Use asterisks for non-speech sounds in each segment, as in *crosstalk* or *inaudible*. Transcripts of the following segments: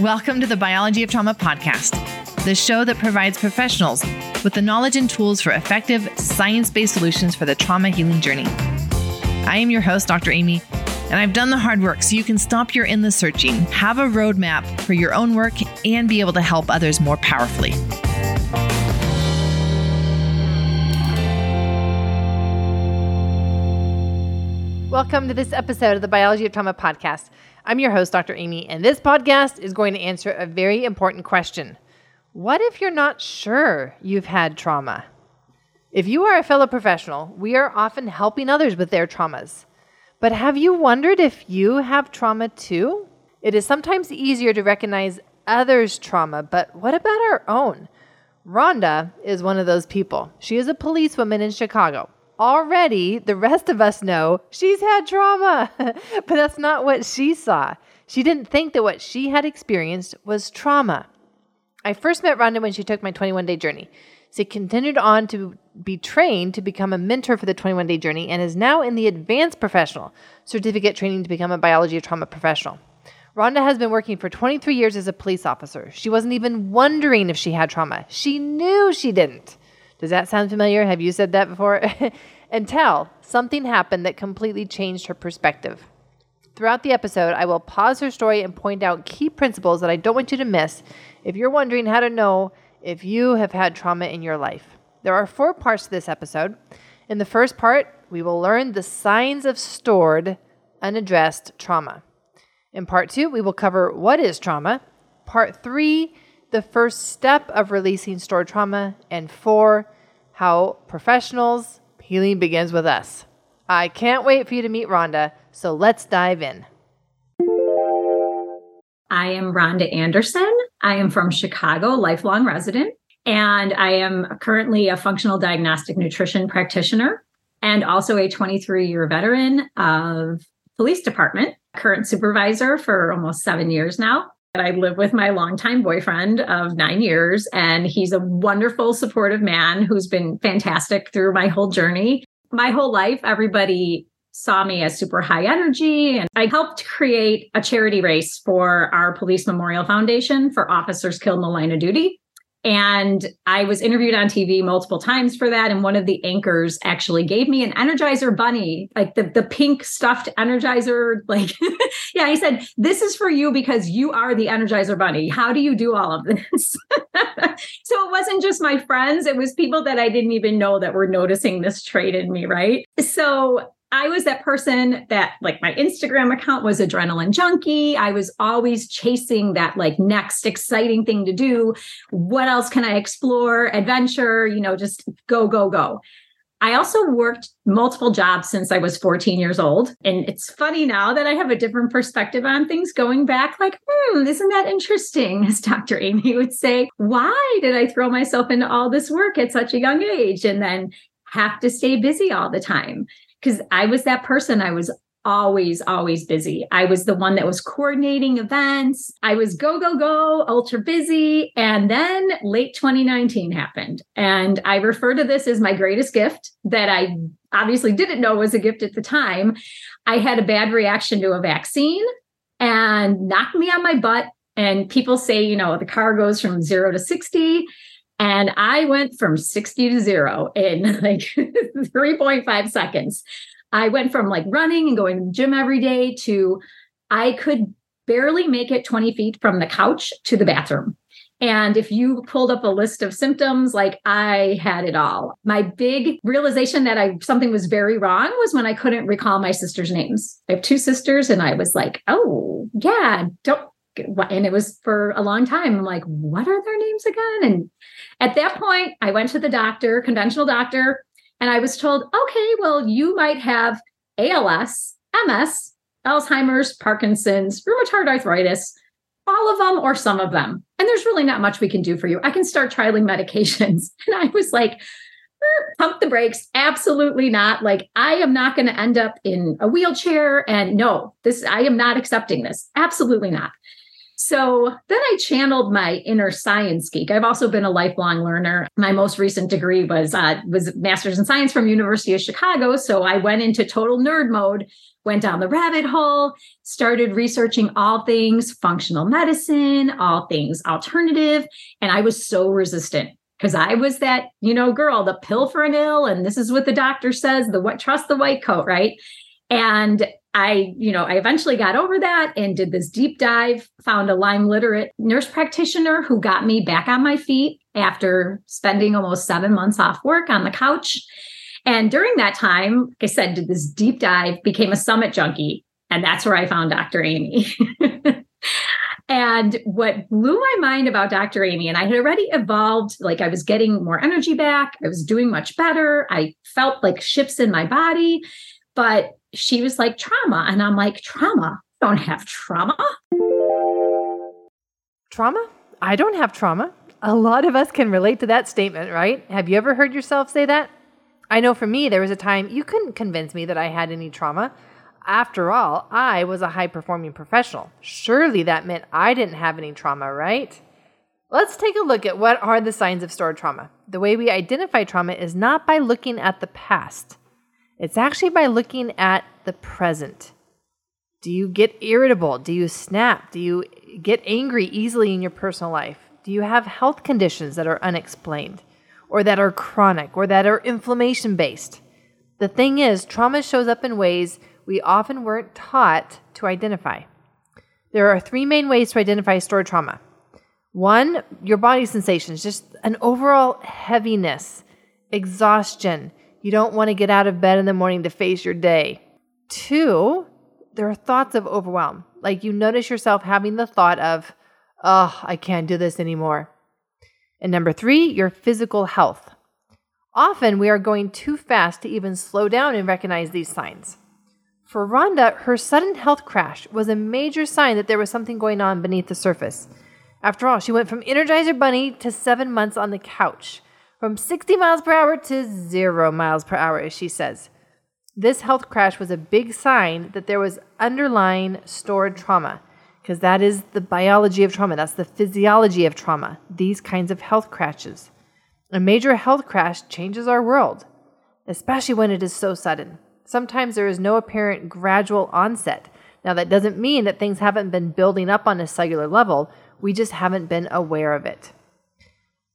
Welcome to the Biology of Trauma podcast, the show that provides professionals with the knowledge and tools for effective, science based solutions for the trauma healing journey. I am your host, Dr. Amy, and I've done the hard work so you can stop your endless searching, have a roadmap for your own work, and be able to help others more powerfully. Welcome to this episode of the Biology of Trauma podcast. I'm your host, Dr. Amy, and this podcast is going to answer a very important question What if you're not sure you've had trauma? If you are a fellow professional, we are often helping others with their traumas. But have you wondered if you have trauma too? It is sometimes easier to recognize others' trauma, but what about our own? Rhonda is one of those people. She is a policewoman in Chicago already the rest of us know she's had trauma. *laughs* but that's not what she saw. She didn't think that what she had experienced was trauma. I first met Rhonda when she took my 21 day journey. She continued on to be trained to become a mentor for the 21 day journey and is now in the advanced professional certificate training to become a biology of trauma professional. Rhonda has been working for 23 years as a police officer. She wasn't even wondering if she had trauma. She knew she didn't. Does that sound familiar? Have you said that before? *laughs* Until something happened that completely changed her perspective. Throughout the episode, I will pause her story and point out key principles that I don't want you to miss if you're wondering how to know if you have had trauma in your life. There are four parts to this episode. In the first part, we will learn the signs of stored, unaddressed trauma. In part two, we will cover what is trauma. Part three, the first step of releasing stored trauma, and four, how professionals, healing begins with us. I can't wait for you to meet Rhonda, so let's dive in. I am Rhonda Anderson. I am from Chicago, lifelong resident, and I am currently a functional diagnostic nutrition practitioner and also a 23 year veteran of police department, current supervisor for almost seven years now. I live with my longtime boyfriend of nine years, and he's a wonderful, supportive man who's been fantastic through my whole journey. My whole life, everybody saw me as super high energy, and I helped create a charity race for our Police Memorial Foundation for officers killed in the line of duty. And I was interviewed on TV multiple times for that. And one of the anchors actually gave me an Energizer bunny, like the, the pink stuffed Energizer. Like, *laughs* yeah, he said, This is for you because you are the Energizer bunny. How do you do all of this? *laughs* so it wasn't just my friends, it was people that I didn't even know that were noticing this trait in me, right? So I was that person that like my Instagram account was adrenaline junkie. I was always chasing that like next exciting thing to do. What else can I explore? Adventure, you know, just go, go, go. I also worked multiple jobs since I was 14 years old. And it's funny now that I have a different perspective on things going back, like, hmm, isn't that interesting? *laughs* As Dr. Amy would say, why did I throw myself into all this work at such a young age and then have to stay busy all the time? Because I was that person. I was always, always busy. I was the one that was coordinating events. I was go, go, go, ultra busy. And then late 2019 happened. And I refer to this as my greatest gift that I obviously didn't know was a gift at the time. I had a bad reaction to a vaccine and knocked me on my butt. And people say, you know, the car goes from zero to 60. And I went from 60 to zero in *laughs* like 3.5 seconds. I went from like running and going to the gym every day to I could barely make it 20 feet from the couch to the bathroom. And if you pulled up a list of symptoms, like I had it all. My big realization that I something was very wrong was when I couldn't recall my sisters' names. I have two sisters, and I was like, oh yeah, don't and it was for a long time. I'm like, what are their names again? And at that point, I went to the doctor, conventional doctor, and I was told, okay, well, you might have ALS, MS, Alzheimer's, Parkinson's, rheumatoid arthritis, all of them or some of them. And there's really not much we can do for you. I can start trialing medications. *laughs* And I was like, er, pump the brakes. Absolutely not. Like, I am not going to end up in a wheelchair. And no, this, I am not accepting this. Absolutely not. So then I channeled my inner science geek. I've also been a lifelong learner. My most recent degree was uh, was master's in science from University of Chicago. So I went into total nerd mode, went down the rabbit hole, started researching all things functional medicine, all things alternative, and I was so resistant because I was that, you know, girl, the pill for an ill, and this is what the doctor says, the what trust the white coat, right? And I, you know, I eventually got over that and did this deep dive, found a Lyme literate nurse practitioner who got me back on my feet after spending almost seven months off work on the couch. And during that time, like I said, did this deep dive, became a summit junkie. And that's where I found Dr. Amy. *laughs* and what blew my mind about Dr. Amy, and I had already evolved, like I was getting more energy back, I was doing much better. I felt like shifts in my body. But she was like, trauma. And I'm like, trauma? I don't have trauma. Trauma? I don't have trauma. A lot of us can relate to that statement, right? Have you ever heard yourself say that? I know for me, there was a time you couldn't convince me that I had any trauma. After all, I was a high performing professional. Surely that meant I didn't have any trauma, right? Let's take a look at what are the signs of stored trauma. The way we identify trauma is not by looking at the past. It's actually by looking at the present. Do you get irritable? Do you snap? Do you get angry easily in your personal life? Do you have health conditions that are unexplained or that are chronic or that are inflammation based? The thing is, trauma shows up in ways we often weren't taught to identify. There are three main ways to identify stored trauma. One, your body sensations, just an overall heaviness, exhaustion, you don't want to get out of bed in the morning to face your day. Two, there are thoughts of overwhelm. Like you notice yourself having the thought of, oh, I can't do this anymore. And number three, your physical health. Often we are going too fast to even slow down and recognize these signs. For Rhonda, her sudden health crash was a major sign that there was something going on beneath the surface. After all, she went from Energizer Bunny to seven months on the couch from 60 miles per hour to zero miles per hour, as she says. This health crash was a big sign that there was underlying stored trauma, because that is the biology of trauma, that's the physiology of trauma, these kinds of health crashes. A major health crash changes our world, especially when it is so sudden. Sometimes there is no apparent gradual onset. Now, that doesn't mean that things haven't been building up on a cellular level, we just haven't been aware of it.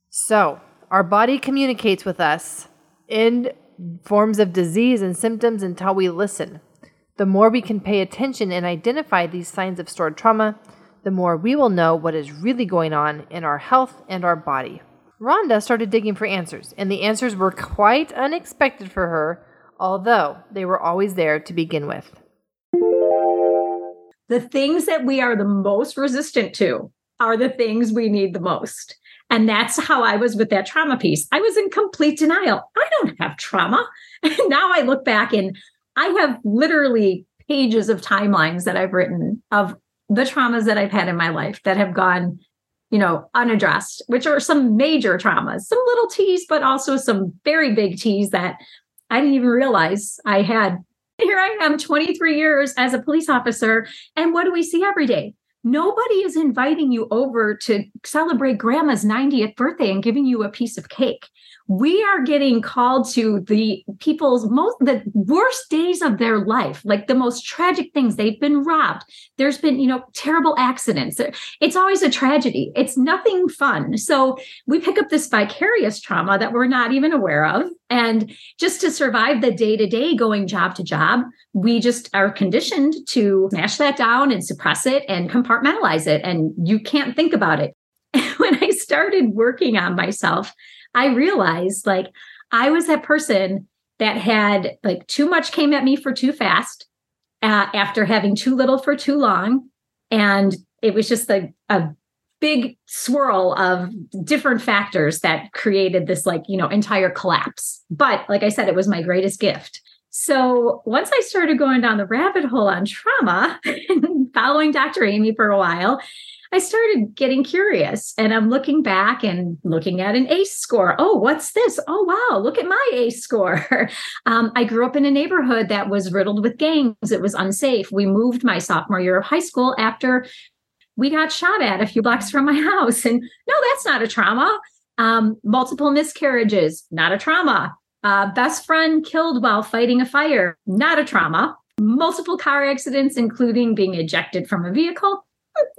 So, our body communicates with us in forms of disease and symptoms until we listen. The more we can pay attention and identify these signs of stored trauma, the more we will know what is really going on in our health and our body. Rhonda started digging for answers, and the answers were quite unexpected for her, although they were always there to begin with. The things that we are the most resistant to are the things we need the most. And that's how I was with that trauma piece. I was in complete denial. I don't have trauma. *laughs* And now I look back and I have literally pages of timelines that I've written of the traumas that I've had in my life that have gone, you know, unaddressed, which are some major traumas, some little T's, but also some very big T's that I didn't even realize I had. Here I am, 23 years as a police officer. And what do we see every day? Nobody is inviting you over to celebrate grandma's 90th birthday and giving you a piece of cake we are getting called to the people's most the worst days of their life like the most tragic things. They've been robbed. There's been you know terrible accidents. It's always a tragedy. It's nothing fun. So we pick up this vicarious trauma that we're not even aware of. And just to survive the day to day going job to job we just are conditioned to smash that down and suppress it and compartmentalize it. And you can't think about it *laughs* when i started working on myself I realized like I was that person that had like too much came at me for too fast uh, after having too little for too long. And it was just a, a big swirl of different factors that created this like, you know, entire collapse. But like I said, it was my greatest gift. So once I started going down the rabbit hole on trauma and *laughs* following Dr. Amy for a while, I started getting curious and I'm looking back and looking at an ACE score. Oh, what's this? Oh, wow, look at my ACE score. *laughs* Um, I grew up in a neighborhood that was riddled with gangs. It was unsafe. We moved my sophomore year of high school after we got shot at a few blocks from my *laughs* house. And no, that's not a trauma. Um, multiple miscarriages, not a trauma. Uh, best friend killed while fighting a fire, not a trauma. Multiple car accidents, including being ejected from a vehicle.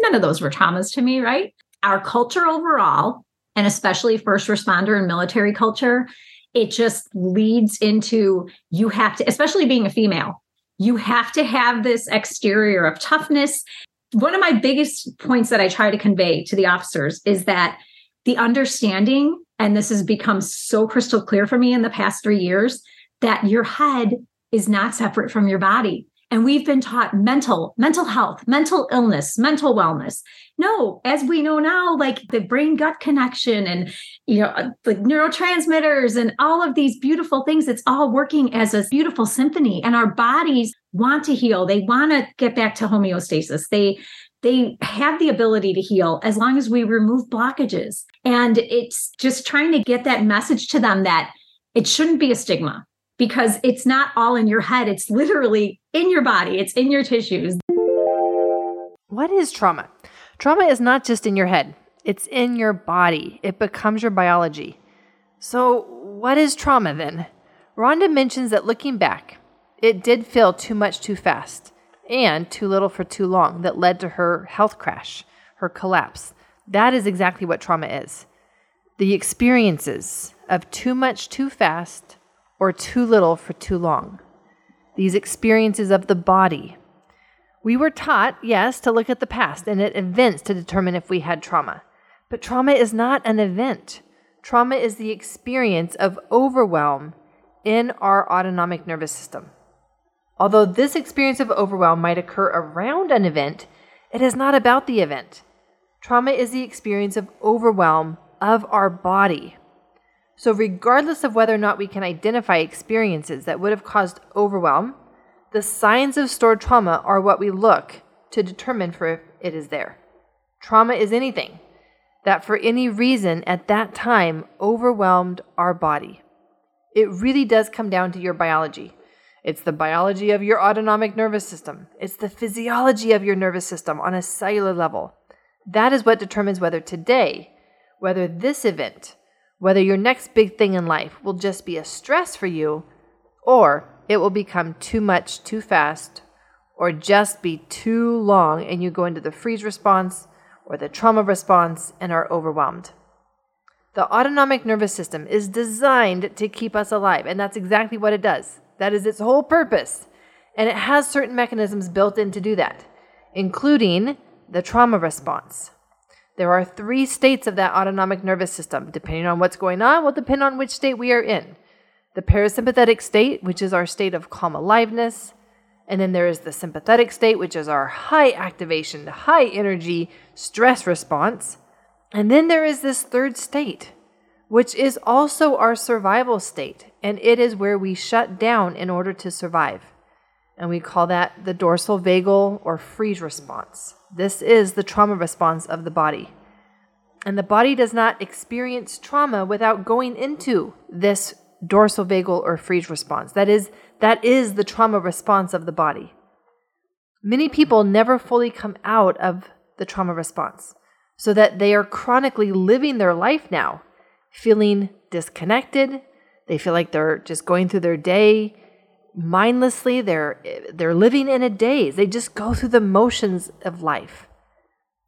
None of those were traumas to me, right? Our culture overall, and especially first responder and military culture, it just leads into you have to, especially being a female, you have to have this exterior of toughness. One of my biggest points that I try to convey to the officers is that the understanding, and this has become so crystal clear for me in the past three years, that your head is not separate from your body. And we've been taught mental, mental health, mental illness, mental wellness. No, as we know now, like the brain gut connection and, you know, uh, the neurotransmitters and all of these beautiful things, it's all working as a beautiful symphony. And our bodies want to heal. They want to get back to homeostasis. They, they have the ability to heal as long as we remove blockages. And it's just trying to get that message to them that it shouldn't be a stigma because it's not all in your head. It's literally in your body, it's in your tissues. What is trauma? Trauma is not just in your head, it's in your body. It becomes your biology. So, what is trauma then? Rhonda mentions that looking back, it did feel too much too fast and too little for too long that led to her health crash, her collapse. That is exactly what trauma is the experiences of too much too fast or too little for too long. These experiences of the body. We were taught, yes, to look at the past and at events to determine if we had trauma. But trauma is not an event. Trauma is the experience of overwhelm in our autonomic nervous system. Although this experience of overwhelm might occur around an event, it is not about the event. Trauma is the experience of overwhelm of our body. So, regardless of whether or not we can identify experiences that would have caused overwhelm, the signs of stored trauma are what we look to determine for if it is there. Trauma is anything that, for any reason at that time, overwhelmed our body. It really does come down to your biology. It's the biology of your autonomic nervous system. It's the physiology of your nervous system on a cellular level. That is what determines whether today, whether this event, whether your next big thing in life will just be a stress for you or it will become too much too fast or just be too long and you go into the freeze response or the trauma response and are overwhelmed. The autonomic nervous system is designed to keep us alive, and that's exactly what it does. That is its whole purpose. And it has certain mechanisms built in to do that, including the trauma response. There are three states of that autonomic nervous system. Depending on what's going on, will depend on which state we are in. The parasympathetic state, which is our state of calm aliveness. And then there is the sympathetic state, which is our high activation, high energy stress response. And then there is this third state, which is also our survival state. And it is where we shut down in order to survive. And we call that the dorsal vagal or freeze response. This is the trauma response of the body. And the body does not experience trauma without going into this dorsal vagal or freeze response. That is, that is the trauma response of the body. Many people never fully come out of the trauma response, so that they are chronically living their life now, feeling disconnected. They feel like they're just going through their day mindlessly. They're they're living in a daze. They just go through the motions of life.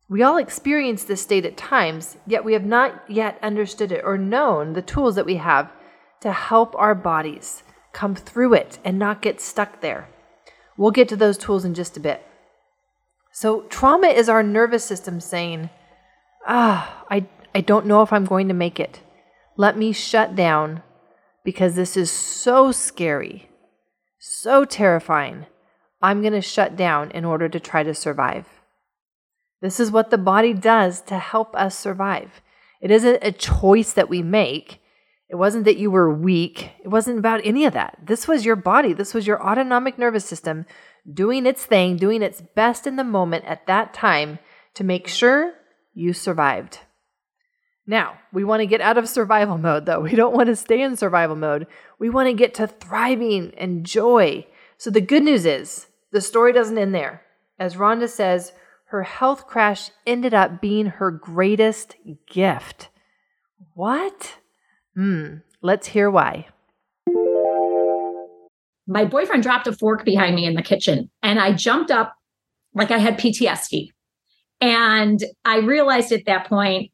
We all experience this state at times yet we have not yet understood it or known the tools that we have to help our bodies come through it and not get stuck there. We'll get to those tools in just a bit. So trauma is our nervous system saying ah i i don't know if i'm going to make it. Let me shut down because this is so scary so terrifying, I'm going to shut down in order to try to survive. This is what the body does to help us survive. It isn't a choice that we make. It wasn't that you were weak. It wasn't about any of that. This was your body. This was your autonomic nervous system doing its thing, doing its best in the moment at that time to make sure you survived. Now, we want to get out of survival mode, though. We don't want to stay in survival mode. We want to get to thriving and joy. So, the good news is the story doesn't end there. As Rhonda says, her health crash ended up being her greatest gift. What? Hmm, let's hear why. My boyfriend dropped a fork behind me in the kitchen, and I jumped up like I had PTSD. And I realized at that point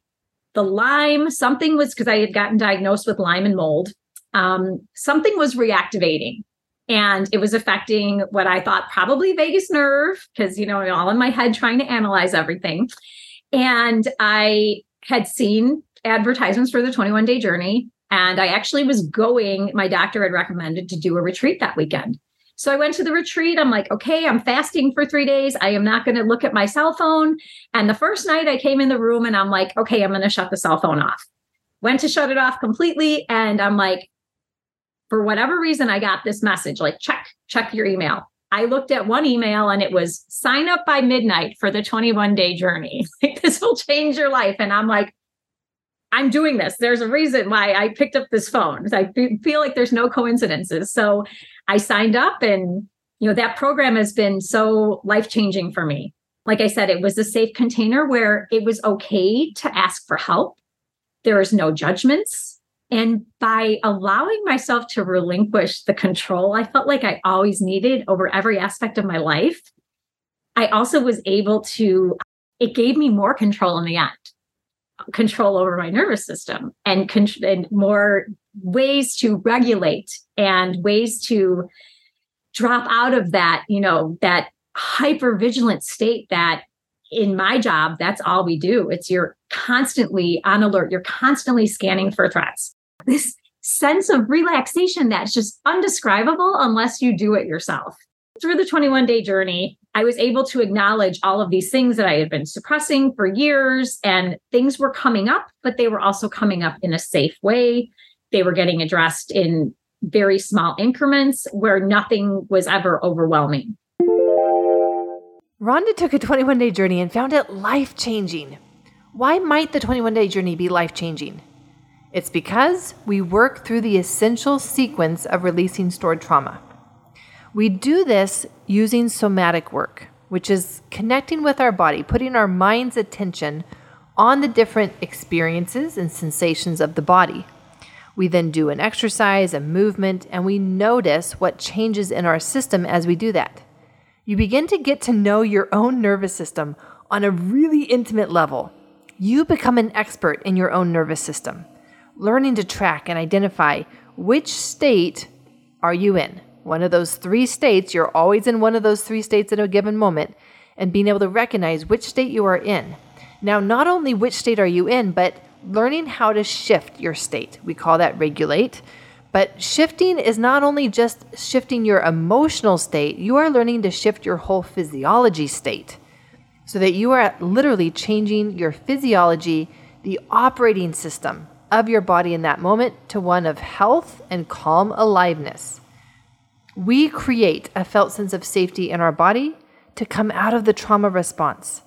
the Lyme, something was because I had gotten diagnosed with Lyme and mold. Um, something was reactivating and it was affecting what I thought probably vagus nerve because, you know, all in my head trying to analyze everything. And I had seen advertisements for the 21 day journey. And I actually was going, my doctor had recommended to do a retreat that weekend. So I went to the retreat. I'm like, okay, I'm fasting for three days. I am not going to look at my cell phone. And the first night I came in the room and I'm like, okay, I'm going to shut the cell phone off. Went to shut it off completely. And I'm like, for whatever reason, I got this message like, check, check your email. I looked at one email and it was sign up by midnight for the 21 day journey. *laughs* Like, this will change your life. And I'm like, I'm doing this. There's a reason why I picked up this phone. I feel like there's no coincidences. So I signed up and you know that program has been so life-changing for me. Like I said, it was a safe container where it was okay to ask for help. There is no judgments. And by allowing myself to relinquish the control I felt like I always needed over every aspect of my life, I also was able to, it gave me more control in the end control over my nervous system and, con- and more ways to regulate and ways to drop out of that, you know, that hyper vigilant state that in my job, that's all we do. It's you're constantly on alert, you're constantly scanning for threats. This sense of relaxation that's just undescribable unless you do it yourself. Through the 21 day journey, I was able to acknowledge all of these things that I had been suppressing for years, and things were coming up, but they were also coming up in a safe way. They were getting addressed in very small increments where nothing was ever overwhelming. Rhonda took a 21 day journey and found it life changing. Why might the 21 day journey be life changing? It's because we work through the essential sequence of releasing stored trauma. We do this using somatic work, which is connecting with our body, putting our mind's attention on the different experiences and sensations of the body. We then do an exercise, a movement, and we notice what changes in our system as we do that. You begin to get to know your own nervous system on a really intimate level. You become an expert in your own nervous system, learning to track and identify which state are you in. One of those three states, you're always in one of those three states at a given moment, and being able to recognize which state you are in. Now, not only which state are you in, but learning how to shift your state. We call that regulate. But shifting is not only just shifting your emotional state, you are learning to shift your whole physiology state so that you are literally changing your physiology, the operating system of your body in that moment, to one of health and calm aliveness. We create a felt sense of safety in our body to come out of the trauma response.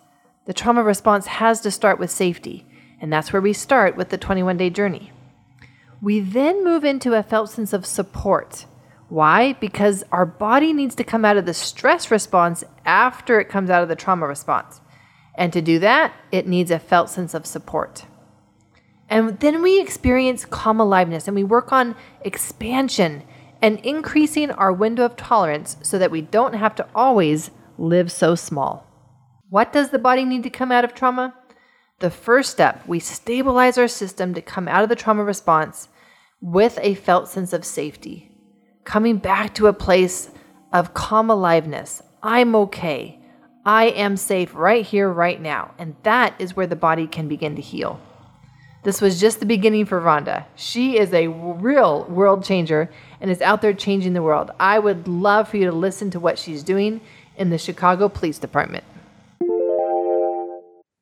The trauma response has to start with safety. And that's where we start with the 21 day journey. We then move into a felt sense of support. Why? Because our body needs to come out of the stress response after it comes out of the trauma response. And to do that, it needs a felt sense of support. And then we experience calm aliveness and we work on expansion and increasing our window of tolerance so that we don't have to always live so small. What does the body need to come out of trauma? The first step, we stabilize our system to come out of the trauma response with a felt sense of safety, coming back to a place of calm aliveness. I'm okay. I am safe right here, right now. And that is where the body can begin to heal. This was just the beginning for Rhonda. She is a real world changer and is out there changing the world. I would love for you to listen to what she's doing in the Chicago Police Department.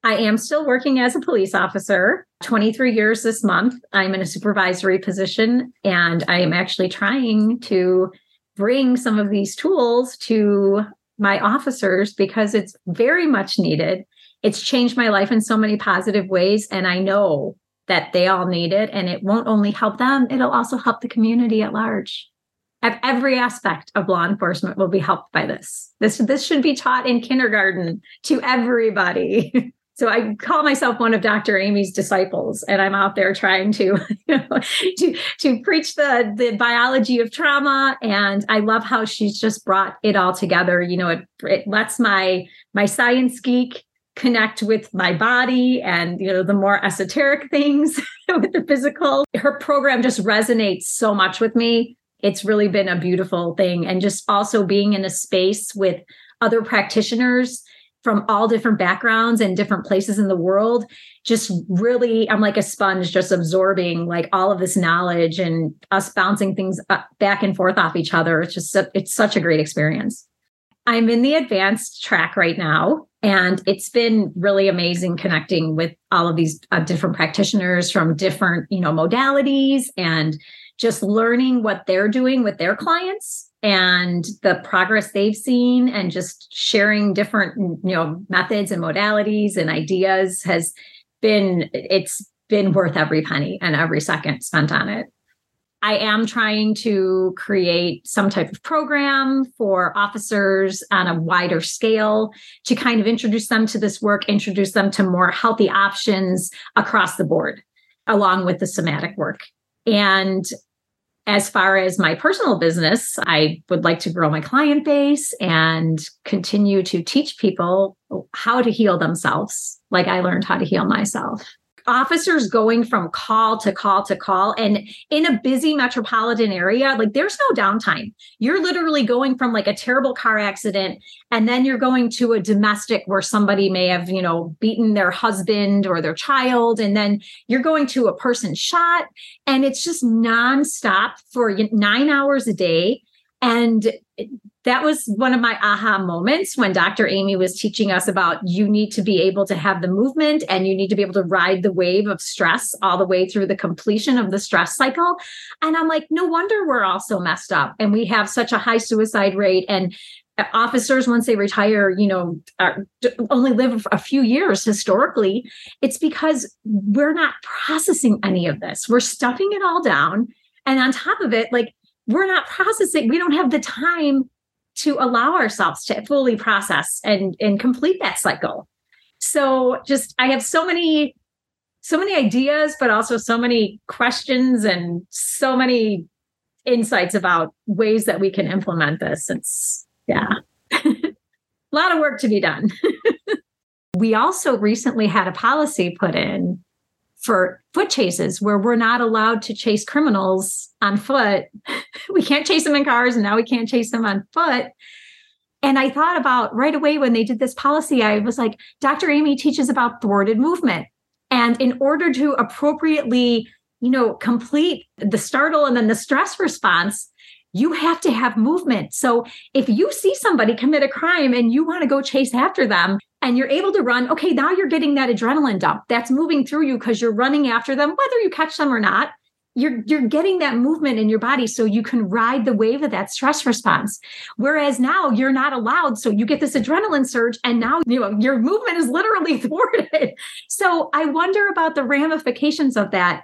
I am still working as a police officer, 23 years this month. I'm in a supervisory position, and I am actually trying to bring some of these tools to my officers because it's very much needed. It's changed my life in so many positive ways, and I know that they all need it. And it won't only help them, it'll also help the community at large. every aspect of law enforcement will be helped by this. This this should be taught in kindergarten to everybody. *laughs* so I call myself one of Dr. Amy's disciples, and I'm out there trying to, *laughs* you know, to to preach the the biology of trauma. And I love how she's just brought it all together. You know, it it lets my my science geek connect with my body and you know the more esoteric things *laughs* with the physical her program just resonates so much with me it's really been a beautiful thing and just also being in a space with other practitioners from all different backgrounds and different places in the world just really i'm like a sponge just absorbing like all of this knowledge and us bouncing things back and forth off each other. It's just it's such a great experience. I'm in the advanced track right now and it's been really amazing connecting with all of these uh, different practitioners from different you know modalities and just learning what they're doing with their clients and the progress they've seen and just sharing different you know methods and modalities and ideas has been it's been worth every penny and every second spent on it I am trying to create some type of program for officers on a wider scale to kind of introduce them to this work, introduce them to more healthy options across the board, along with the somatic work. And as far as my personal business, I would like to grow my client base and continue to teach people how to heal themselves, like I learned how to heal myself officers going from call to call to call. And in a busy metropolitan area like there's no downtime. You're literally going from like a terrible car accident and then you're going to a domestic where somebody may have you know beaten their husband or their child and then you're going to a person shot. And it's just nonstop for 9 hours a day. And that was one of my aha moments when Dr. Amy was teaching us about you need to be able to have the movement and you need to be able to ride the wave of stress all the way through the completion of the stress cycle. And I'm like, no wonder we're all so messed up and we have such a high suicide rate. And uh, officers, once they retire, you know, are, only live a few years historically. It's because we're not processing any of this. We're stuffing it all down. And on top of it, like we're not processing we don't have the time to allow ourselves to fully process and and complete that cycle. So just i have so many so many ideas but also so many questions and so many insights about ways that we can implement this. It's yeah. *laughs* A lot of work to be done. *laughs* We also recently had a policy put in for foot chases where we're not allowed to chase criminals on foot. *laughs* we can't chase them in cars and now we can't chase them on foot. And I thought about right away when they did this policy, I was like, Dr. Amy teaches about thwarted movement. And in order to appropriately, you know, complete the startle and then the stress response, you have to have movement. So if you see somebody commit a crime and you want to go chase after them and you're able to run, okay, now you're getting that adrenaline dump that's moving through you because you're running after them, whether you catch them or not. You're, you're getting that movement in your body so you can ride the wave of that stress response. Whereas now you're not allowed. So you get this adrenaline surge and now you know your movement is literally *laughs* thwarted. So I wonder about the ramifications of that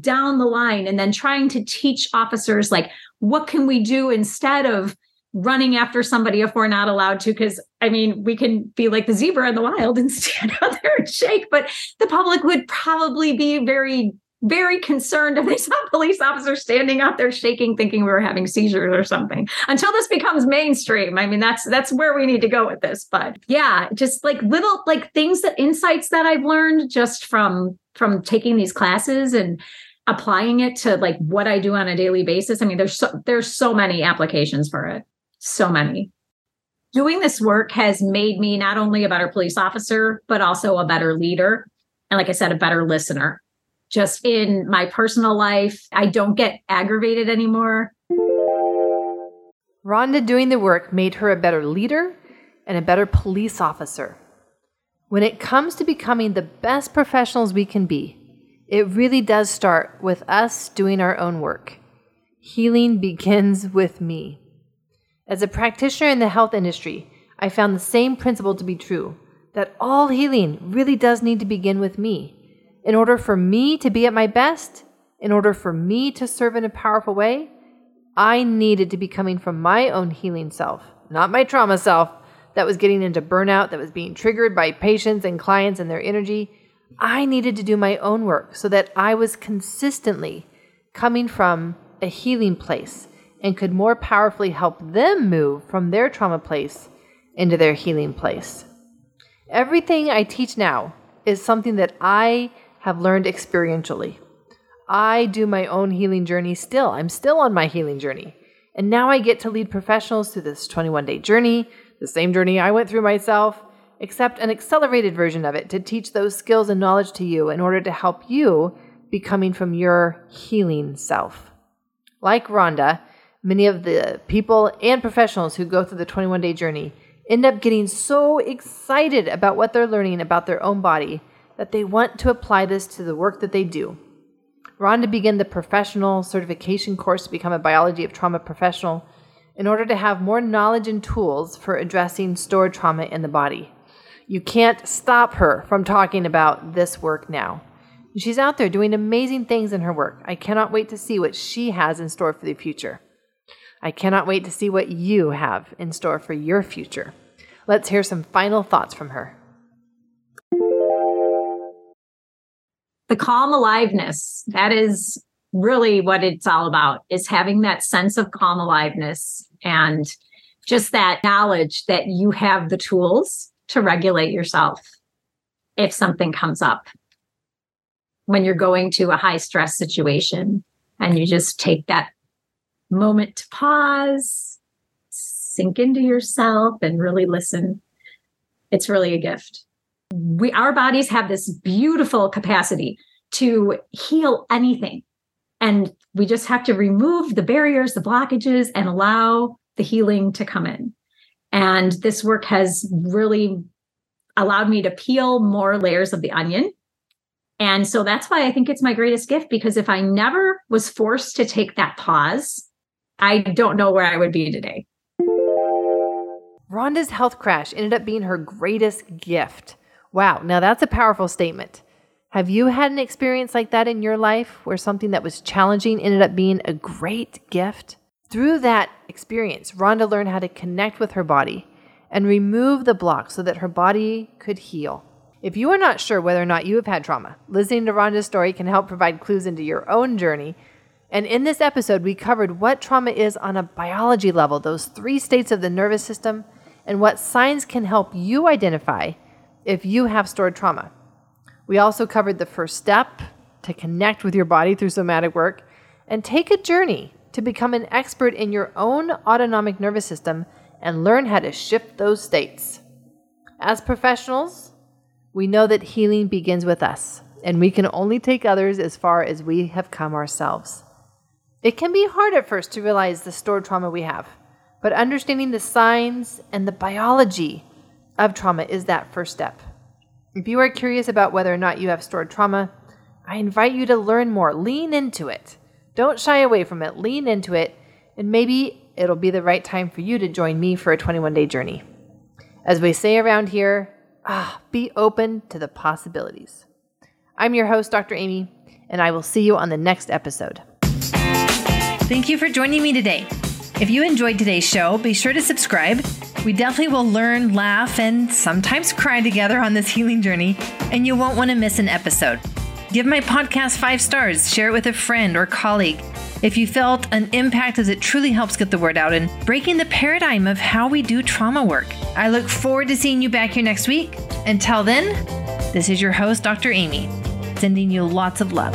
down the line and then trying to teach officers like what can we do instead of running after somebody if we're not allowed to because i mean we can be like the zebra in the wild and *laughs* stand out there and shake but the public would probably be very very concerned if they saw police officers standing out there shaking thinking we were having seizures or something until this becomes mainstream i mean that's that's where we need to go with this but yeah just like little like things that insights that i've learned just from from taking these classes and applying it to like what I do on a daily basis. I mean, there's so there's so many applications for it. So many. Doing this work has made me not only a better police officer, but also a better leader. And like I said, a better listener. Just in my personal life, I don't get aggravated anymore. Rhonda doing the work made her a better leader and a better police officer. When it comes to becoming the best professionals we can be, it really does start with us doing our own work. Healing begins with me. As a practitioner in the health industry, I found the same principle to be true that all healing really does need to begin with me. In order for me to be at my best, in order for me to serve in a powerful way, I needed to be coming from my own healing self, not my trauma self that was getting into burnout, that was being triggered by patients and clients and their energy. I needed to do my own work so that I was consistently coming from a healing place and could more powerfully help them move from their trauma place into their healing place. Everything I teach now is something that I have learned experientially. I do my own healing journey still. I'm still on my healing journey. And now I get to lead professionals through this 21 day journey, the same journey I went through myself, except an accelerated version of it to teach those skills and knowledge to you in order to help you be coming from your healing self. Like Rhonda, many of the people and professionals who go through the 21 day journey end up getting so excited about what they're learning about their own body that they want to apply this to the work that they do. Rhonda began the professional certification course to become a biology of trauma professional in order to have more knowledge and tools for addressing stored trauma in the body. You can't stop her from talking about this work now. She's out there doing amazing things in her work. I cannot wait to see what she has in store for the future. I cannot wait to see what you have in store for your future. Let's hear some final thoughts from her. The calm aliveness, that is really what it's all about, is having that sense of calm aliveness and just that knowledge that you have the tools to regulate yourself if something comes up. When you're going to a high stress situation and you just take that moment to pause, sink into yourself, and really listen. It's really a gift. We, our bodies have this beautiful capacity to heal anything. And we just have to remove the barriers, the blockages, and allow the healing to come in. And this work has really allowed me to peel more layers of the onion. And so that's why I think it's my greatest gift because if I never was forced to take that pause I don't know where I would be today. Rhonda's health crash ended up being her greatest gift. Wow, now that's a powerful statement. Have you had an experience like that in your life where something that was challenging ended up being a great gift? Through that experience, Rhonda learned how to connect with her body and remove the block so that her body could heal. If you are not sure whether or not you have had trauma, listening to Rhonda's story can help provide clues into your own journey and in this episode, we covered what trauma is on a biology level, those three states of the nervous system, and what signs can help you identify if you have stored trauma. We also covered the first step to connect with your body through somatic work and take a journey to become an expert in your own autonomic nervous system and learn how to shift those states. As professionals, we know that healing begins with us, and we can only take others as far as we have come ourselves. It can be hard at first to realize the stored trauma we have, but understanding the signs and the biology of trauma is that first step. If you are curious about whether or not you have stored trauma, I invite you to learn more. Lean into it. Don't shy away from it. Lean into it, and maybe it'll be the right time for you to join me for a 21 day journey. As we say around here, ah, be open to the possibilities. I'm your host, Dr. Amy, and I will see you on the next episode. Thank you for joining me today. If you enjoyed today's show, be sure to subscribe. We definitely will learn, laugh, and sometimes cry together on this healing journey, and you won't want to miss an episode. Give my podcast five stars, share it with a friend or colleague. If you felt an impact as it truly helps get the word out and breaking the paradigm of how we do trauma work. I look forward to seeing you back here next week. Until then, this is your host, Dr. Amy, sending you lots of love.